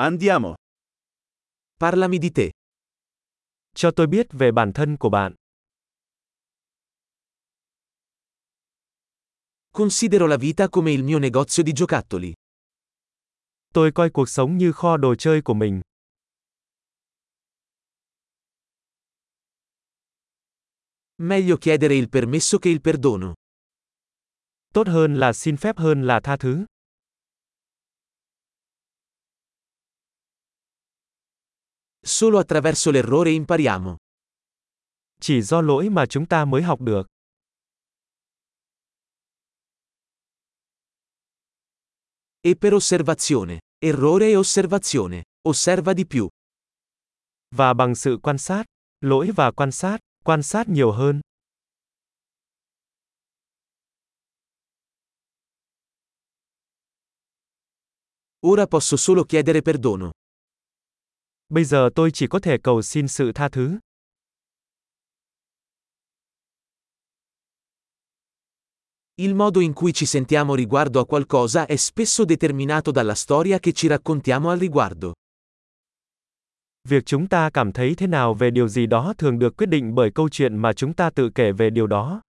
Andiamo. Parlami di te. Cho tôi biết về bản thân của bạn. Considero la vita come il mio negozio di giocattoli. Tôi coi cuộc sống như kho đồ chơi của mình. Meglio chiedere il permesso che il perdono. Tốt hơn là xin phép hơn là tha thứ. Solo attraverso l'errore impariamo. Chỉ do lỗi mà chúng ta mới học được. E per osservazione. Errore e osservazione. Osserva di più. Và bằng sự quan sát, lỗi và quan sát, quan sát nhiều hơn. Ora posso solo chiedere perdono. Bây giờ tôi chỉ có thể cầu xin sự tha thứ. Il modo in cui ci sentiamo riguardo a qualcosa è spesso determinato dalla storia che ci raccontiamo al riguardo. Việc chúng ta cảm thấy thế nào về điều gì đó thường được quyết định bởi câu chuyện mà chúng ta tự kể về điều đó.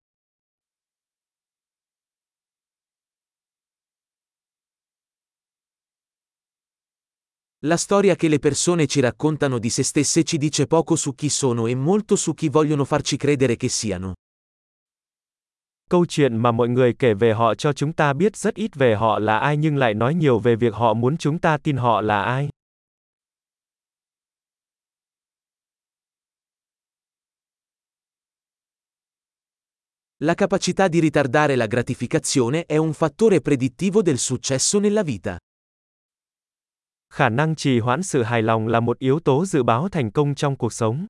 La storia che le persone ci raccontano di se stesse ci dice poco su chi sono e molto su chi vogliono farci credere che siano. Câu chuyện mà mọi người kể về họ cho chúng ta biết rất ít về họ là ai nhưng lại nói nhiều về việc họ muốn chúng ta tin họ là ai. La capacità di ritardare la gratificazione è un fattore predittivo del successo nella vita. Khả năng trì hoãn sự hài lòng là một yếu tố dự báo thành công trong cuộc sống.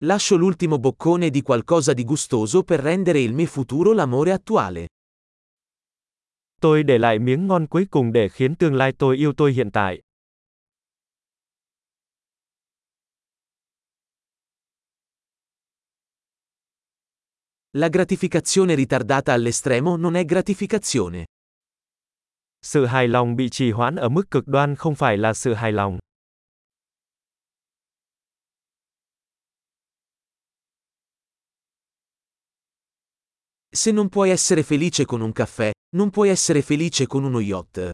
Lascio l'ultimo boccone di qualcosa di gustoso per rendere il mio futuro l'amore attuale. Tôi để lại miếng ngon cuối cùng để khiến tương lai tôi yêu tôi hiện tại. La gratificazione ritardata all'estremo non è gratificazione. Sự hài lòng bị trì hoãn ở mức cực đoan không phải là sự hài lòng. Se non puoi essere felice con un caffè, non puoi essere felice con uno yacht.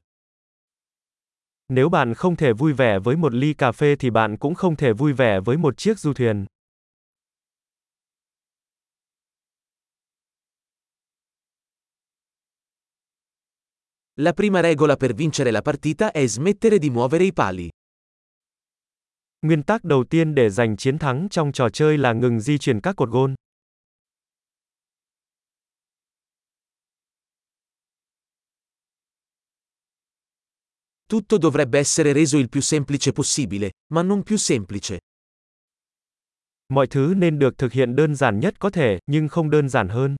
Nếu bạn không thể vui vẻ với một ly cà phê thì bạn cũng không thể vui vẻ với một chiếc du thuyền. La prima regola per vincere la partita è smettere di muovere i pali. Nguyên tắc đầu tiên để giành chiến thắng trong trò chơi là ngừng di chuyển các cột gôn. Tutto dovrebbe essere reso il più semplice possibile, ma non più semplice. Mọi thứ nên được thực hiện đơn giản nhất có thể, nhưng không đơn giản hơn.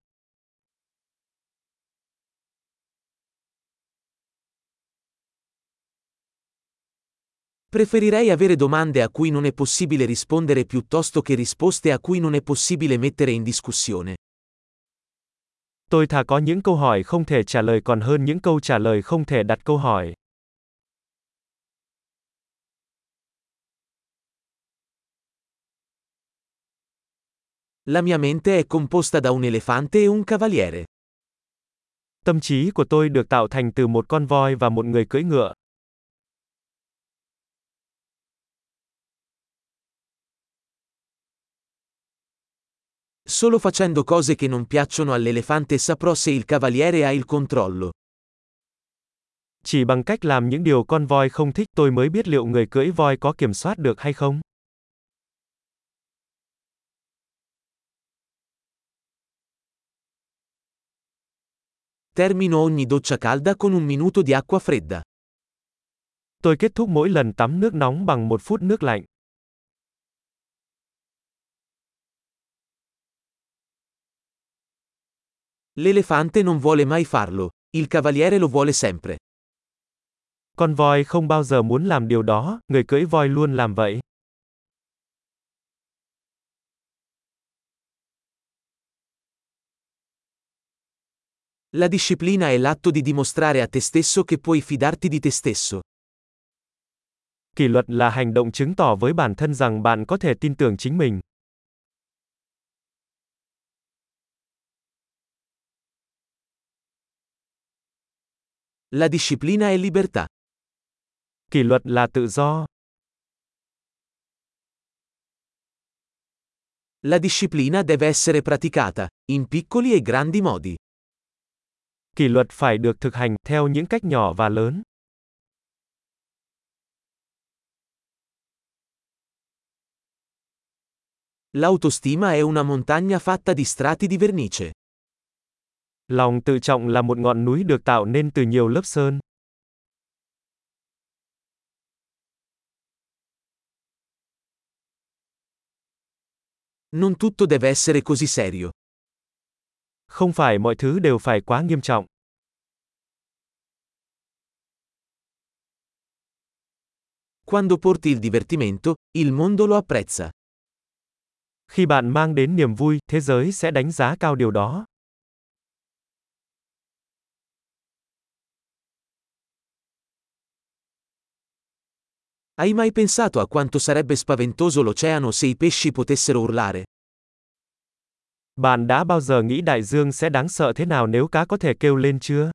Preferirei avere domande a cui non è possibile rispondere piuttosto che risposte a cui non è possibile mettere in discussione. Tôi thà có những câu hỏi không thể trả lời còn hơn những câu trả lời không thể đặt câu hỏi. La mia mente è composta da un elefante e un cavaliere. Tâm trí của tôi được tạo thành từ một con voi và một người cưỡi ngựa. Solo facendo cose che non piacciono all'elefante saprò se il cavaliere ha il controllo. Chỉ bằng cách làm những điều con voi không thích tôi mới biết liệu người cưỡi voi có kiểm soát được hay không. Termino ogni doccia calda con un minuto di acqua fredda. Tôi kết thúc mỗi lần tắm nước nóng bằng một phút nước lạnh. L'elefante non vuole mai farlo, il cavaliere lo vuole sempre. Con voi không bao giờ muốn làm điều đó, người cưỡi voi luôn làm vậy. La disciplina è l'atto di dimostrare a te stesso che puoi fidarti di te stesso. Kỷ luật là hành động chứng tỏ với bản thân rằng bạn có thể tin tưởng chính mình. La disciplina è libertà. Kỷ luật là tự do. La disciplina deve essere praticata, in piccoli e grandi modi. Kỷ luật phải được thực hành theo những cách nhỏ và lớn. L'autostima è una montagna fatta di strati di vernice. Lòng tự trọng là một ngọn núi được tạo nên từ nhiều lớp sơn. Non tutto deve essere così serio. Không phải mọi thứ đều phải quá nghiêm trọng. Quando porti il divertimento, il mondo lo apprezza. Khi bạn mang đến niềm vui, thế giới sẽ đánh giá cao điều đó. Hai mai pensato a quanto sarebbe spaventoso l'oceano se i pesci potessero urlare? Bạn đã bao giờ nghĩ đại dương sẽ đáng sợ thế nào nếu cá có thể kêu lên chưa?